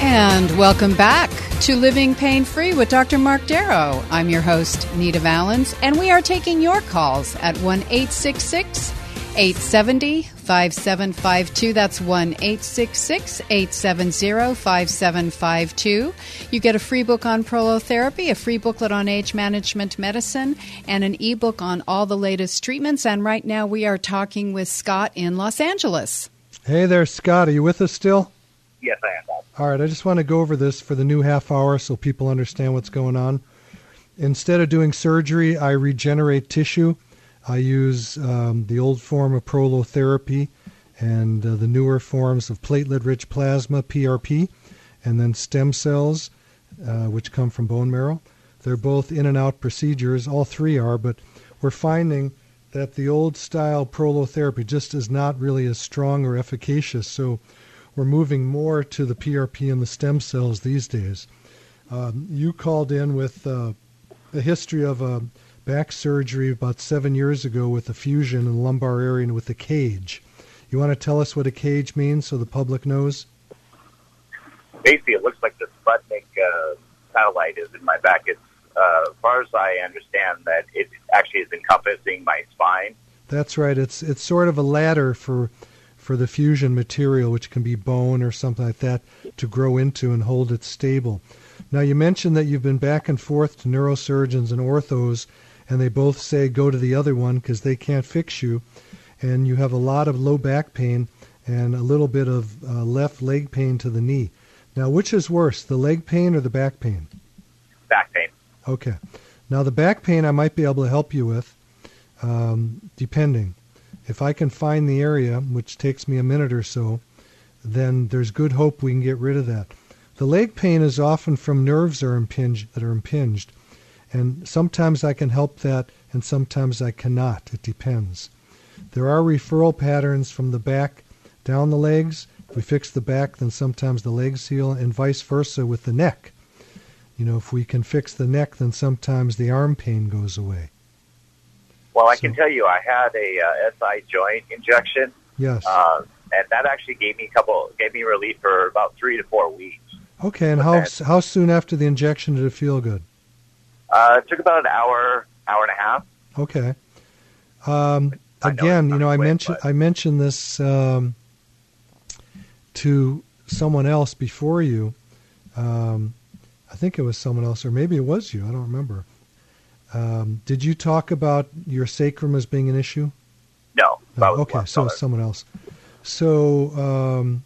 And welcome back to Living Pain Free with Dr. Mark Darrow. I'm your host, Nita Valens, and we are taking your calls at 1 866 870 5752. That's 1 866 870 5752. You get a free book on prolotherapy, a free booklet on age management medicine, and an ebook on all the latest treatments. And right now we are talking with Scott in Los Angeles. Hey there, Scott. Are you with us still? Yes, I am. Bob. All right, I just want to go over this for the new half hour so people understand what's going on. Instead of doing surgery, I regenerate tissue. I use um, the old form of prolotherapy and uh, the newer forms of platelet rich plasma, PRP, and then stem cells, uh, which come from bone marrow. They're both in and out procedures, all three are, but we're finding that the old style prolotherapy just is not really as strong or efficacious. So we're moving more to the PRP and the stem cells these days. Um, you called in with uh, a history of a back surgery about seven years ago with a fusion in the lumbar area and with a cage. You want to tell us what a cage means so the public knows? Basically, it looks like the Sputnik uh, satellite is in my back. It's, uh, as far as I understand, that it actually is encompassing my spine. That's right. It's it's sort of a ladder for for the fusion material, which can be bone or something like that, to grow into and hold it stable. Now, you mentioned that you've been back and forth to neurosurgeons and orthos, and they both say go to the other one because they can't fix you. And you have a lot of low back pain and a little bit of uh, left leg pain to the knee. Now, which is worse, the leg pain or the back pain? Back pain. Okay. Now, the back pain I might be able to help you with, um, depending. If I can find the area, which takes me a minute or so, then there's good hope we can get rid of that. The leg pain is often from nerves are impinged, that are impinged, and sometimes I can help that, and sometimes I cannot. It depends. There are referral patterns from the back down the legs. If we fix the back, then sometimes the legs heal, and vice versa with the neck. You know, if we can fix the neck, then sometimes the arm pain goes away. Well, I so, can tell you, I had a uh, SI joint injection. Yes. Uh, and that actually gave me a couple, gave me relief for about three to four weeks. Okay, and how how soon after the injection did it feel good? Uh, it took about an hour, hour and a half. Okay. Um, again, you know, I mentioned I mentioned this um, to someone else before you. Um, I think it was someone else, or maybe it was you. I don't remember. Um, did you talk about your sacrum as being an issue? No. no okay, so it's someone else. So um,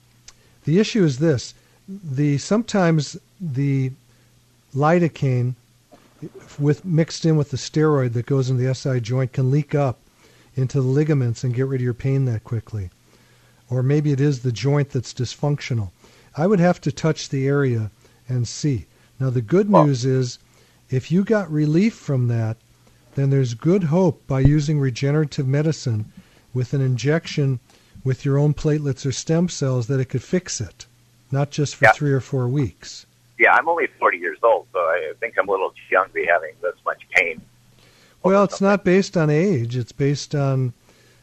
the issue is this: the sometimes the lidocaine, with mixed in with the steroid that goes into the SI joint, can leak up into the ligaments and get rid of your pain that quickly. Or maybe it is the joint that's dysfunctional. I would have to touch the area and see. Now the good well, news is if you got relief from that, then there's good hope by using regenerative medicine with an injection with your own platelets or stem cells that it could fix it, not just for yeah. three or four weeks. Yeah, I'm only 40 years old, so I think I'm a little too young to be having this much pain. Well, it's not based on age. It's based on,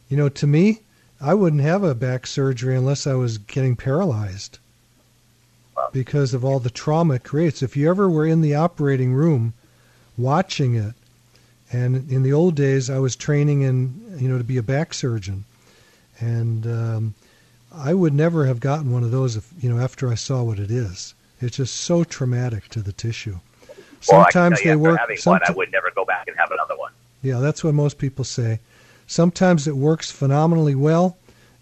you know, to me, I wouldn't have a back surgery unless I was getting paralyzed because of all the trauma it creates. If you ever were in the operating room watching it. And in the old days, I was training in, you know, to be a back surgeon, and um, I would never have gotten one of those if, you know, after I saw what it is. It's just so traumatic to the tissue. Sometimes well, they work. Someti- I would never go back and have another one. Yeah, that's what most people say. Sometimes it works phenomenally well,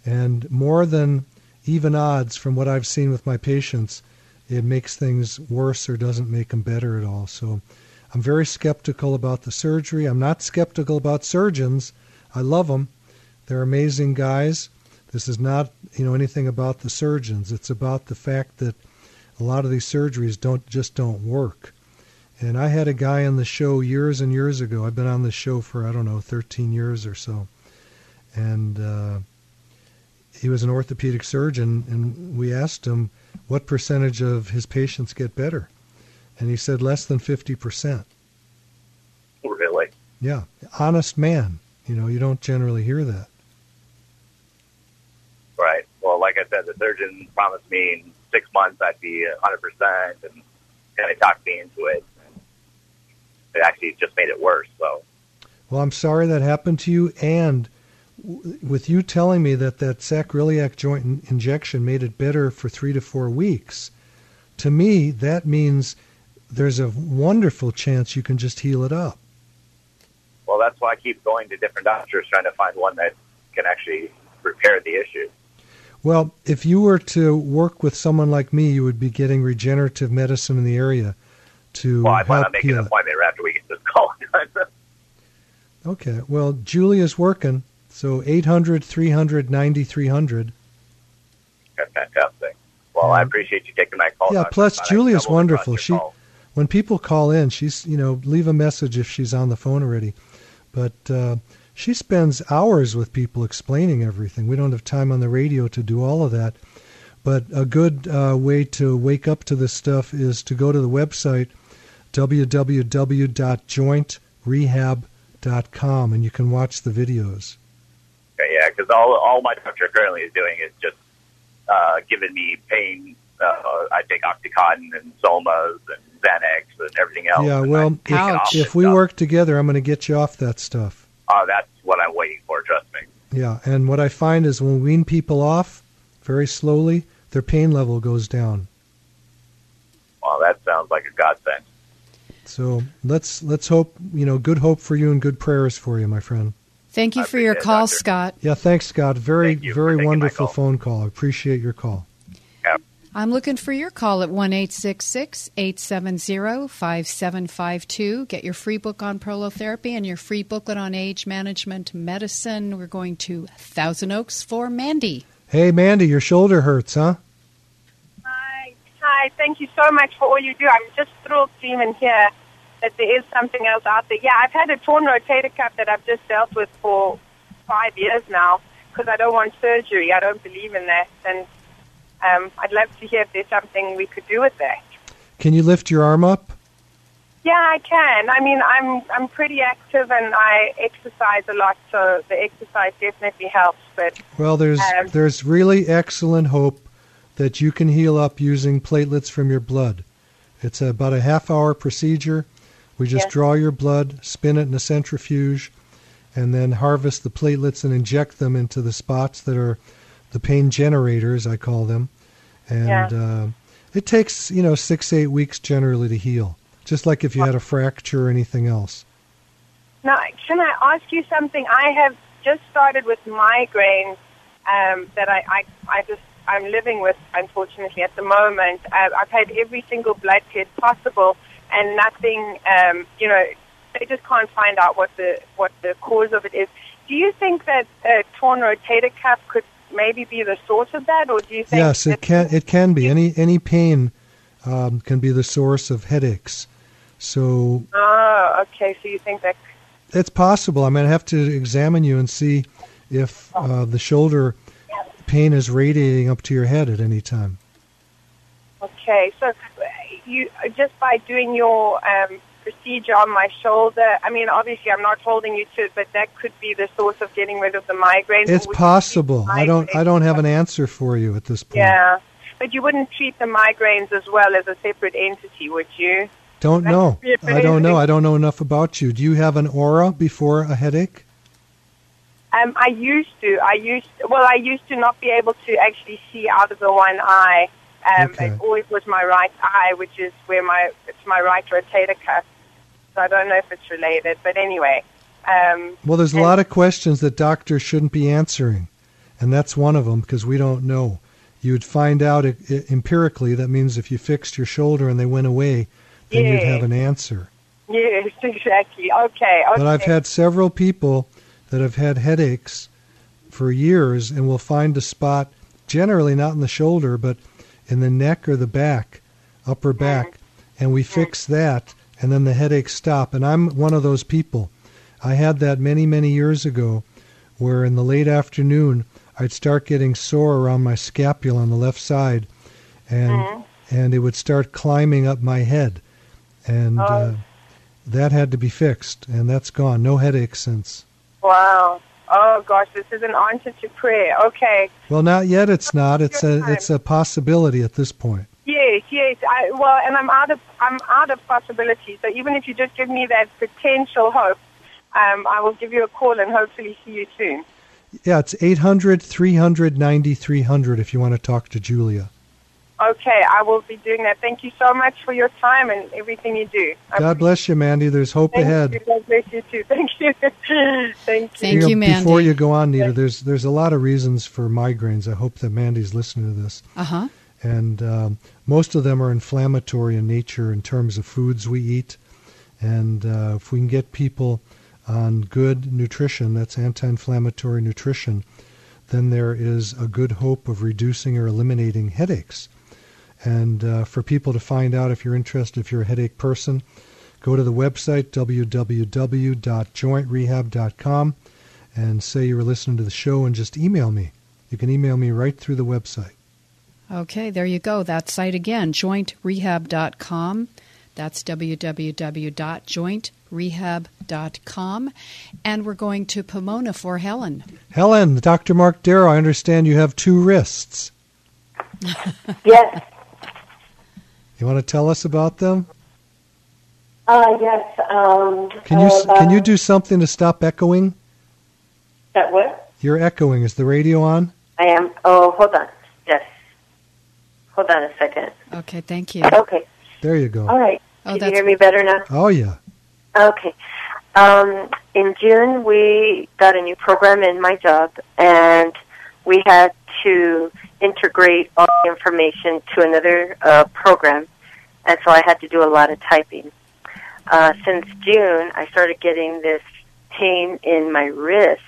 and more than even odds from what I've seen with my patients, it makes things worse or doesn't make them better at all. So I'm very skeptical about the surgery. I'm not skeptical about surgeons. I love them. They're amazing guys. This is not, you know, anything about the surgeons. It's about the fact that a lot of these surgeries don't just don't work. And I had a guy on the show years and years ago. I've been on the show for I don't know 13 years or so, and uh, he was an orthopedic surgeon. And we asked him what percentage of his patients get better, and he said less than 50 percent. Oh, really? Yeah, honest man. You know, you don't generally hear that. Right. Well, like I said, the surgeon promised me in six months I'd be 100%, and kind of talked me into it. It actually just made it worse. So. Well, I'm sorry that happened to you, and with you telling me that that sacroiliac joint injection made it better for three to four weeks, to me that means there's a wonderful chance you can just heal it up. Well, that's why I keep going to different doctors trying to find one that can actually repair the issue. Well, if you were to work with someone like me, you would be getting regenerative medicine in the area to Well, I plan help on making heal an appointment right after we get this call done. Okay. Well, Julia's working, so 800 300 9300. That's fantastic. Well, I appreciate you taking my call. Yeah, plus. Julia's wonderful. She- call. When people call in, she's you know leave a message if she's on the phone already, but uh, she spends hours with people explaining everything. We don't have time on the radio to do all of that, but a good uh, way to wake up to this stuff is to go to the website www.jointrehab.com and you can watch the videos. Yeah, because all all my doctor currently is doing is just uh, giving me pain. Uh, I take OxyContin and Somas and Xanax and everything else. Yeah, well, if- take it off If we stuff. work together, I'm going to get you off that stuff. uh, that's what I'm waiting for. Trust me. Yeah, and what I find is when we wean people off very slowly, their pain level goes down. Well, that sounds like a godsend. So let's let's hope you know good hope for you and good prayers for you, my friend. Thank you I for your call, Doctor. Scott. Yeah, thanks, Scott. Very Thank very wonderful call. phone call. I appreciate your call. I'm looking for your call at 1 870 5752. Get your free book on prolotherapy and your free booklet on age management medicine. We're going to Thousand Oaks for Mandy. Hey, Mandy, your shoulder hurts, huh? Hi. Hi. Thank you so much for all you do. I'm just thrilled to even hear that there is something else out there. Yeah, I've had a torn rotator cuff that I've just dealt with for five years now because I don't want surgery. I don't believe in that. And um, I'd love to hear if there's something we could do with that. Can you lift your arm up? Yeah, I can. I mean, I'm I'm pretty active and I exercise a lot, so the exercise definitely helps. But Well, there's Um, there's really excellent hope that you can heal up using platelets from your blood. It's about a half hour procedure. We just Yes. draw your blood, spin it in a centrifuge, and then harvest the platelets and inject them into the spots that are the pain generators, I call them. And Yeah. uh, it takes, you know, six, eight weeks generally to heal, just like if you had a fracture or anything else. Now, can I ask you something? I have just started with migraines um, that I, I, I just I'm living with, unfortunately, at the moment. Uh, I've had every single blood test possible, and nothing. Um, you know, they just can't find out what the what the cause of it is. Do you think that a torn rotator cuff could maybe be the source of that, or do you think? Yes, it can. It can be any any pain um, can be the source of headaches. So Oh, okay. So you think that? it's possible. I mean, I have to examine you and see if uh, the shoulder pain is radiating up to your head at any time. Okay, so you just by doing your um, procedure on my shoulder. I mean, obviously, I'm not holding you to it, but that could be the source of getting rid of the migraines. It's Or would you possible. I don't. I don't have an answer for you at this point. Yeah, but you wouldn't treat the migraines as well as a separate entity, would you? Don't That know. could be a I don't know. I don't know enough about you. Do you have an aura before a headache? Um, I used to. I used well. I used to not be able to actually see out of the one eye. Um, Okay. It always was my right eye, which is where my it's my right rotator cuff. So I don't know if it's related, but anyway. Um, Well, there's a lot of questions that doctors shouldn't be answering, and that's one of them because we don't know. You'd find out i i empirically. That means if you fixed your shoulder and they went away, then you'd have an answer. Yes, exactly. Okay. okay. But I've had several people that have had headaches for years, and we'll find a spot, generally not in the shoulder, but in the neck or the back, upper back, and we fix that, and then the headaches stop. And I'm one of those people. I had that many, many years ago, where in the late afternoon I'd start getting sore around my scapula on the left side, and Mhm. and it would start climbing up my head, and Oh. uh, that had to be fixed, and that's gone. No headaches since. Wow. Oh gosh, this is an answer to prayer. Okay. Well, not yet. It's not. It's a it's a possibility at this point. Yes, yes. I, well, and I'm out of I'm out of possibilities. So even if you just give me that potential hope, um, I will give you a call and hopefully see you soon. Yeah, it's 800 300 9300 if you want to talk to Julia. Okay, I will be doing that. Thank you so much for your time and everything you do. I God bless you, Mandy. There's hope Thank ahead. You. God bless you too. Thank you. Thank you. Thank know, you, Mandy. Before you go on, Nita, there's there's a lot of reasons for migraines. I hope that Mandy's listening to this, Uh huh. And um, most of them are inflammatory in nature in terms of foods we eat. And uh, if we can get people on good nutrition, that's anti-inflammatory nutrition, then there is a good hope of reducing or eliminating headaches. And uh, for people to find out if you're interested, if you're a headache person, go to the website www.jointrehab.com and say you were listening to the show and just email me. You can email me right through the website. Okay, there you go. That site again, jointrehab.com. That's www.jointrehab.com. And we're going to Pomona for Helen. Helen, Dr. Mark Darrow, I understand you have two wrists. Yes. You want to tell us about them? Uh, yes. Um, Can you uh, can you do something to stop echoing? That what? You're echoing. Is the radio on? I am. Oh, hold on. Yes. Hold on a second. Okay, thank you. Okay. There you go. All right. Oh, Can you hear me better now? Oh yeah. Okay. Um, in June, we got a new program in my job, and we had to integrate all the information to another uh, program, and so I had to do a lot of typing. Uh, since June, I started getting this pain in my wrist,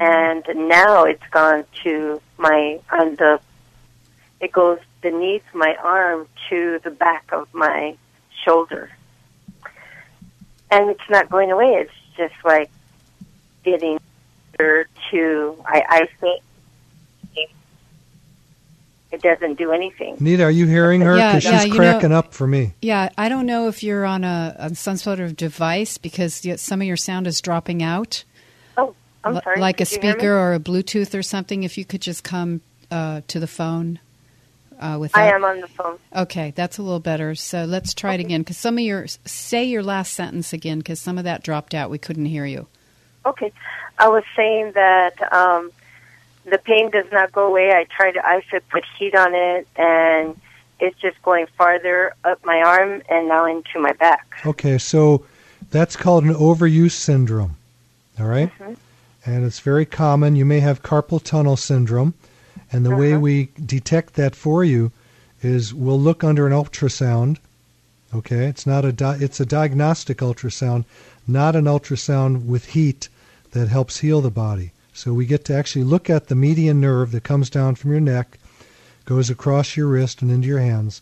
and now it's gone to my on the. It goes beneath my arm to the back of my shoulder and it's not going away. It's just like getting closer to. I, I think it doesn't do anything. Nita, are you hearing her? Yeah, Because yeah, she's you know- cracking up for me. Yeah, I don't know if you're on a on some sort of device because some of your sound is dropping out, Oh, I'm Li- sorry. like a Did you hear me? speaker or a Bluetooth or something. If you could just come uh, to the phone uh, with I am on the phone. Okay, that's a little better. So let's try it again because some of your say your last sentence again because some of that dropped out. We couldn't hear you. Okay, I was saying that um, the pain does not go away. I try to ice it, put heat on it, and it's just going farther up my arm and now into my back. Okay, so that's called an overuse syndrome. All right? And it's very common. You may have carpal tunnel syndrome. And the way Uh-huh. we detect that for you is we'll look under an ultrasound. Okay, it's not a di- it's a diagnostic ultrasound, not an ultrasound with heat that helps heal the body. So we get to actually look at the median nerve that comes down from your neck, goes across your wrist and into your hands.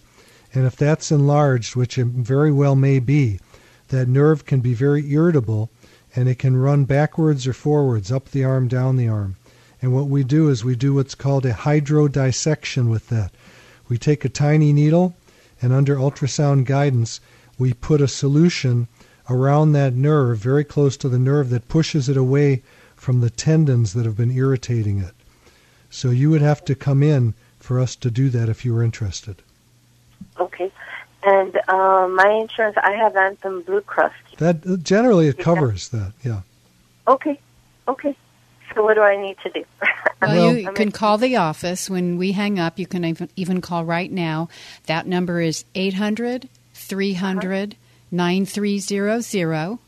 And if that's enlarged, which it very well may be, that nerve can be very irritable and it can run backwards or forwards, up the arm, down the arm. And what we do is we do what's called a hydrodissection with that. We take a tiny needle and under ultrasound guidance, we put a solution around that nerve, very close to the nerve, that pushes it away from the tendons that have been irritating it. So you would have to come in for us to do that if you were interested. Okay, and uh, my insurance, I have Anthem Blue Cross. That generally it Yeah. covers that. Yeah. Okay, okay. So what do I need to do? Well, Well- you can call the office when we hang up. You can even, even call right now. That number is 800 300 9300.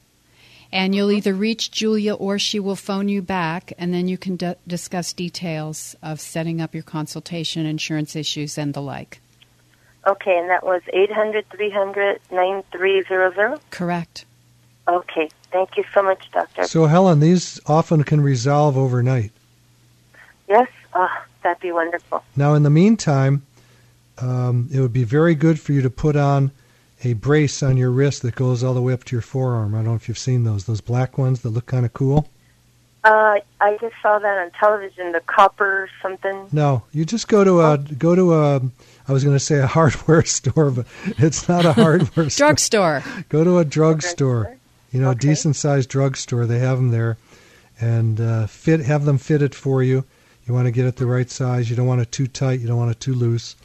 And you'll mm-hmm. either reach Julia or she will phone you back, and then you can d- discuss details of setting up your consultation, insurance issues, and the like. Okay, and that was eight hundred three hundred nine three zero zero. Correct. Okay, thank you so much, Doctor. So Helen, these often can resolve overnight. Yes, oh, that'd be wonderful. Now, in the meantime, um, it would be very good for you to put on a brace on your wrist that goes all the way up to your forearm. I don't know if you've seen those, those black ones that look kind of cool. Uh, I just saw that on television. The copper something. No, you just go to a go to a. I was going to say a hardware store, but it's not a hardware store. Drugstore. Go to a drugstore. You know, a Okay. decent sized drugstore. They have them there, and uh, fit have them fitted for you. You want to get it the right size. You don't want it too tight. You don't want it too loose,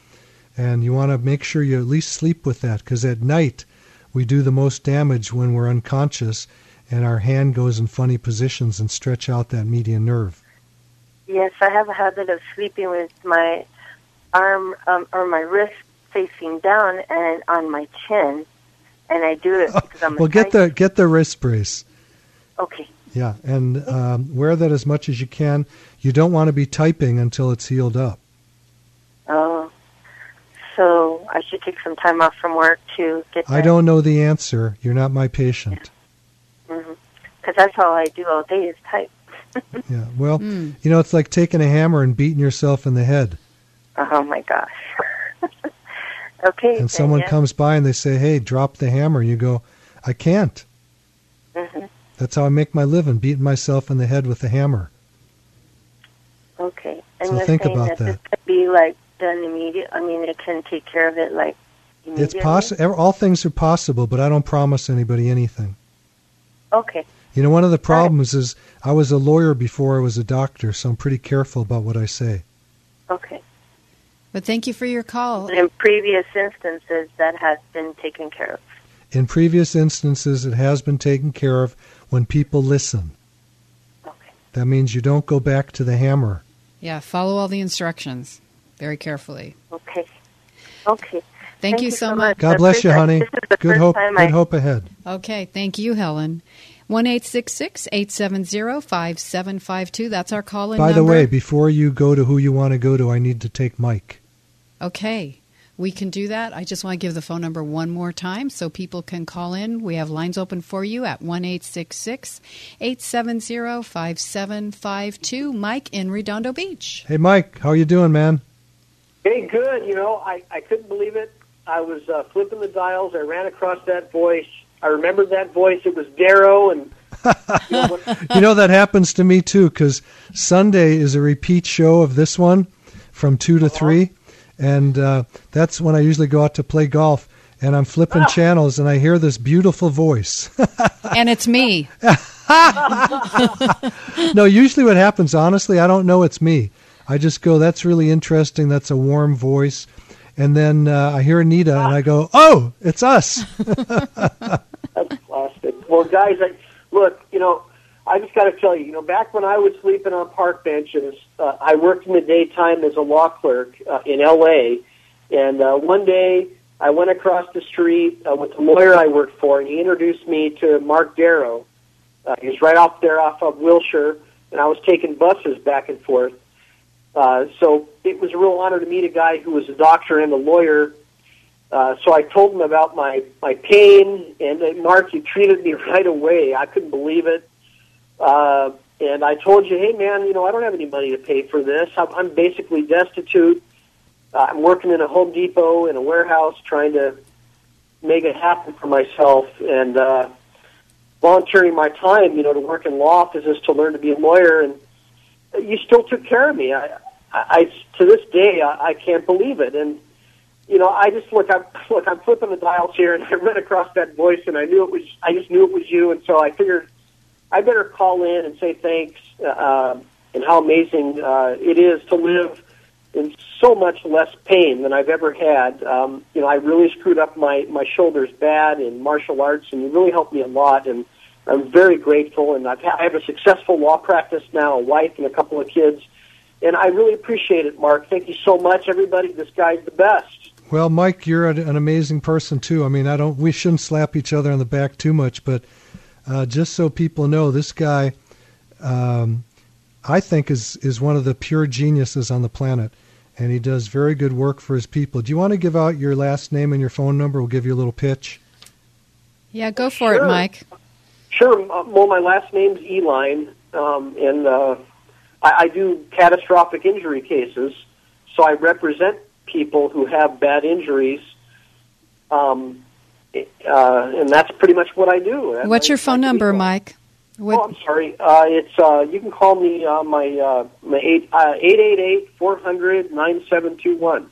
and you want to make sure you at least sleep with that because at night we do the most damage when we're unconscious, and our hand goes in funny positions and stretch out that median nerve. Yes, I have a habit of sleeping with my arm um, or my wrist facing down and on my chin, and I do it because I'm. a Well, get tight- the get the wrist brace. Okay. Yeah, and um, wear that as much as you can. You don't want to be typing until it's healed up. Oh, so I should take some time off from work to get. I don't know the answer. You're not my patient. because that's all I do all day is type. Yeah. Well, Mm. you know, it's like taking a hammer and beating yourself in the head. Oh my gosh. Okay. And someone yeah. comes by and they say, "Hey, drop the hammer." You go, "I can't." Mhm. That's how I make my living, beating myself in the head with a hammer. Okay. And So you're think saying about that, that. this could be like done immediate. I mean, it can take care of it like It's possible. All things are possible, but I don't promise anybody anything. Okay. You know, one of the problems is I was a lawyer before I was a doctor, so I'm pretty careful about what I say. Okay. But thank you for your call. In previous instances, that has been taken care of. In previous instances, it has been taken care of when people listen. Okay. That means you don't go back to the hammer. Yeah, follow all the instructions very carefully. Okay. Okay. Thank, you so much. God bless you, honey. This is the Good hope. time Good I, hope ahead. Okay, thank you, Helen. One eight six six eight seven zero five seven five two. That's our call in By number. the way, before you go to who you want to go to, I need to take Mike. Okay, we can do that. I just want to give the phone number one more time so people can call in. We have lines open for you at one eight six six eight seven zero five seven five two. Mike in Redondo Beach. Hey, Mike, how you doing, man? Hey, good. You know, I, I couldn't believe it. I was uh, flipping the dials. I ran across that voice. I remembered that voice. It was Darrow, and you know, You know that happens to me too, because Sunday is a repeat show of this one from two to three, and uh, that's when I usually go out to play golf. And I'm flipping channels, and I hear this beautiful voice. And it's me. no, usually what happens, honestly, I don't know it's me. I just go, that's really interesting. That's a warm voice. And then uh, I hear Anita, and I go, oh, it's us. that's plastic. Well, guys, I, look, you know, I just got to tell you, you know, back when I was sleeping on park benches, uh, I worked in the daytime as a law clerk uh, in L.A., and uh, one day I went across the street uh, with the lawyer I worked for, and he introduced me to Mark Darrow. Uh, he was right off there off of Wilshire, and I was taking buses back and forth. Uh, so it was a real honor to meet a guy who was a doctor and a lawyer. Uh, so I told him about my my pain, and uh, Mark, you treated me right away. I couldn't believe it. Uh, and I told you, hey man, you know I don't have any money to pay for this. I'm, I'm basically destitute. Uh, I'm working in a Home Depot in a warehouse, trying to make it happen for myself, and uh, volunteering my time, you know, to work in law offices to learn to be a lawyer. And you still took care of me. I, I, I to this day, I, I can't believe it. And you know, I just look. I'm look. I'm flipping the dials here, and I ran across that voice, and I knew it was. I just knew it was you, and so I figured I better call in and say thanks, uh, and how amazing uh, it is to live in so much less pain than I've ever had. Um, you know, I really screwed up my my shoulders bad in martial arts, and you really helped me a lot. And I'm very grateful. And I've ha- I have a successful law practice now, a wife and a couple of kids, and I really appreciate it, Mark. Thank you so much, everybody. This guy's the best. Well, Mike, you're an an amazing person too. I mean, I don't. We shouldn't slap each other on the back too much, but uh, just so people know, this guy, um, I think, is is one of the pure geniuses on the planet, and he does very good work for his people. Do you want to give out your last name and your phone number? We'll give you a little pitch. Yeah, go for it, Mike. Sure. uh, Well, my last name's Eline, um, and uh, I, I do catastrophic injury cases, so I represent people who have bad injuries. Um, uh, and that's pretty much what I do. What's your phone number, Mike? What? Oh, I'm sorry. Uh, it's uh, you can call me uh, my uh, my eight uh, eight eight eight four hundred nine seven two one.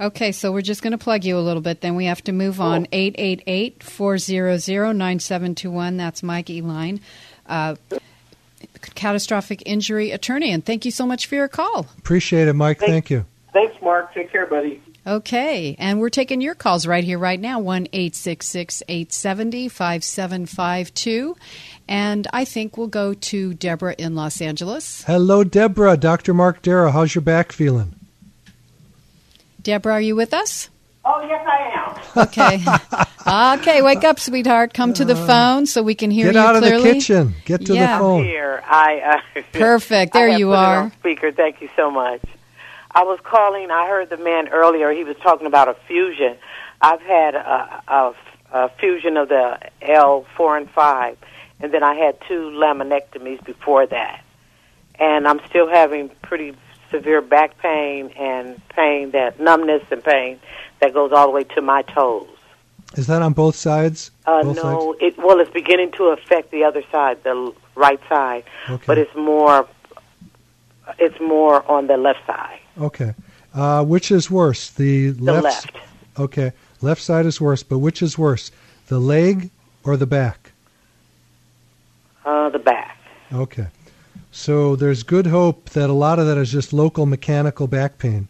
Okay, so we're just going to plug you a little bit. Then we have to move on. 888 400 9721. That's Mike Eline, uh, catastrophic injury attorney. And thank you so much for your call. Appreciate it, Mike. Thanks, Thank you. Thanks, Mark. Take care, buddy. Okay, and we're taking your calls right here, right now 1 870 5752. And I think we'll go to Deborah in Los Angeles. Hello, Deborah. Dr. Mark Darrow. How's your back feeling? Deborah, are you with us? Oh, yes, I am. Okay. okay, wake up, sweetheart. Come to the uh, phone so we can hear Get you out clearly. of the kitchen. Get to yeah. the phone. Here, I. Uh, Perfect. There I you are. speaker. Thank you so much. I was calling. I heard the man earlier. He was talking about a fusion. I've had a, a, a fusion of the L four and five, and then I had two laminectomies before that, and I'm still having pretty severe back pain and pain that numbness and pain that goes all the way to my toes. Is that on both sides? Uh, both no, sides? it well, it's beginning to affect the other side, the right side, okay. but it's more, it's more on the left side. Okay, uh, which is worse, the, the left? left. Okay, left side is worse, but which is worse, the leg or the back? Uh, the back. Okay. So there's good hope that a lot of that is just local mechanical back pain,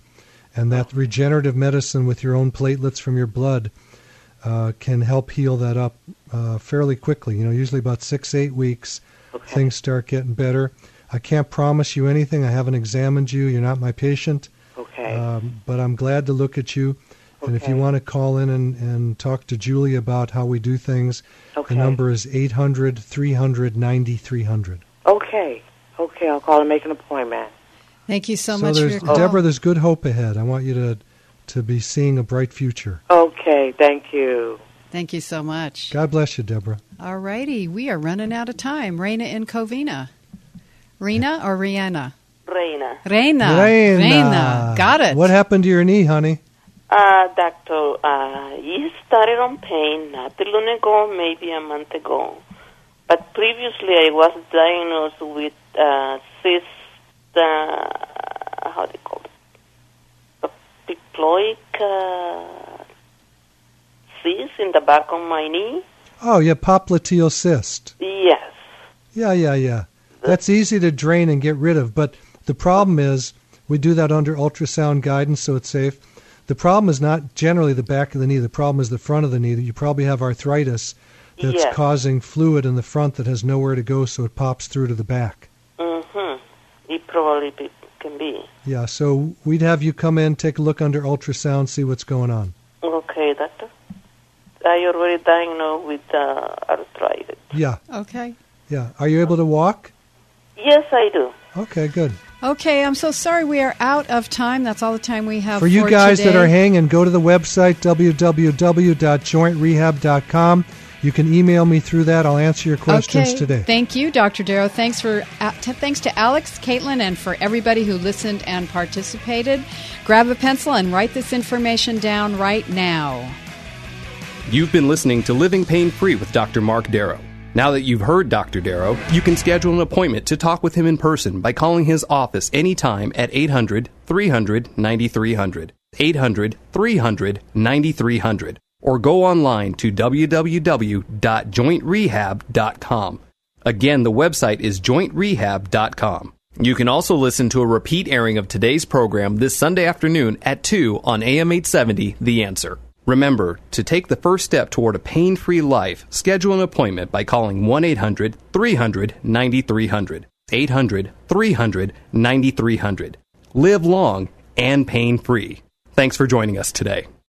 and that regenerative medicine with your own platelets from your blood uh, can help heal that up uh, fairly quickly. You know, usually about six, eight weeks, okay. things start getting better. I can't promise you anything. I haven't examined you. You're not my patient. Okay. Um, but I'm glad to look at you. Okay. And if you want to call in and, and talk to Julie about how we do things, okay. the number is 800 300 9300. Okay. Okay, I'll call and make an appointment. Thank you so, so much there's, for your call. Deborah, there's good hope ahead. I want you to to be seeing a bright future. Okay, thank you. Thank you so much. God bless you, Deborah. All righty, we are running out of time. Raina in Covina. Rena or Rihanna? Reina. Reina. Reina. Reina. Got it. What happened to your knee, honey? Uh, doctor, uh, it started on pain not too long ago, maybe a month ago. But previously I was diagnosed with uh, cyst, uh, how do you call it? A piploic uh, cyst in the back of my knee. Oh, yeah, popliteal cyst. Yes. Yeah, yeah, yeah. That's easy to drain and get rid of, but the problem is we do that under ultrasound guidance, so it's safe. The problem is not generally the back of the knee. The problem is the front of the knee. That you probably have arthritis that's yes. causing fluid in the front that has nowhere to go, so it pops through to the back. Mm-hmm. It probably be, can be. Yeah, so we'd have you come in, take a look under ultrasound, see what's going on. Okay, doctor. I already diagnosed with uh, arthritis. Yeah. Okay. Yeah. Are you able to walk? Yes, I do. Okay, good. Okay, I'm so sorry we are out of time. That's all the time we have for you for guys today. that are hanging. Go to the website www.jointrehab.com. You can email me through that. I'll answer your questions okay. today. Thank you, Dr. Darrow. Thanks for uh, t- thanks to Alex, Caitlin, and for everybody who listened and participated. Grab a pencil and write this information down right now. You've been listening to Living Pain Free with Dr. Mark Darrow. Now that you've heard Dr. Darrow, you can schedule an appointment to talk with him in person by calling his office anytime at 800 300 9300. 800 300 9300. Or go online to www.jointrehab.com. Again, the website is jointrehab.com. You can also listen to a repeat airing of today's program this Sunday afternoon at 2 on AM 870 The Answer. Remember, to take the first step toward a pain free life, schedule an appointment by calling 1 800 300 9300. 800 300 9300. Live long and pain free. Thanks for joining us today.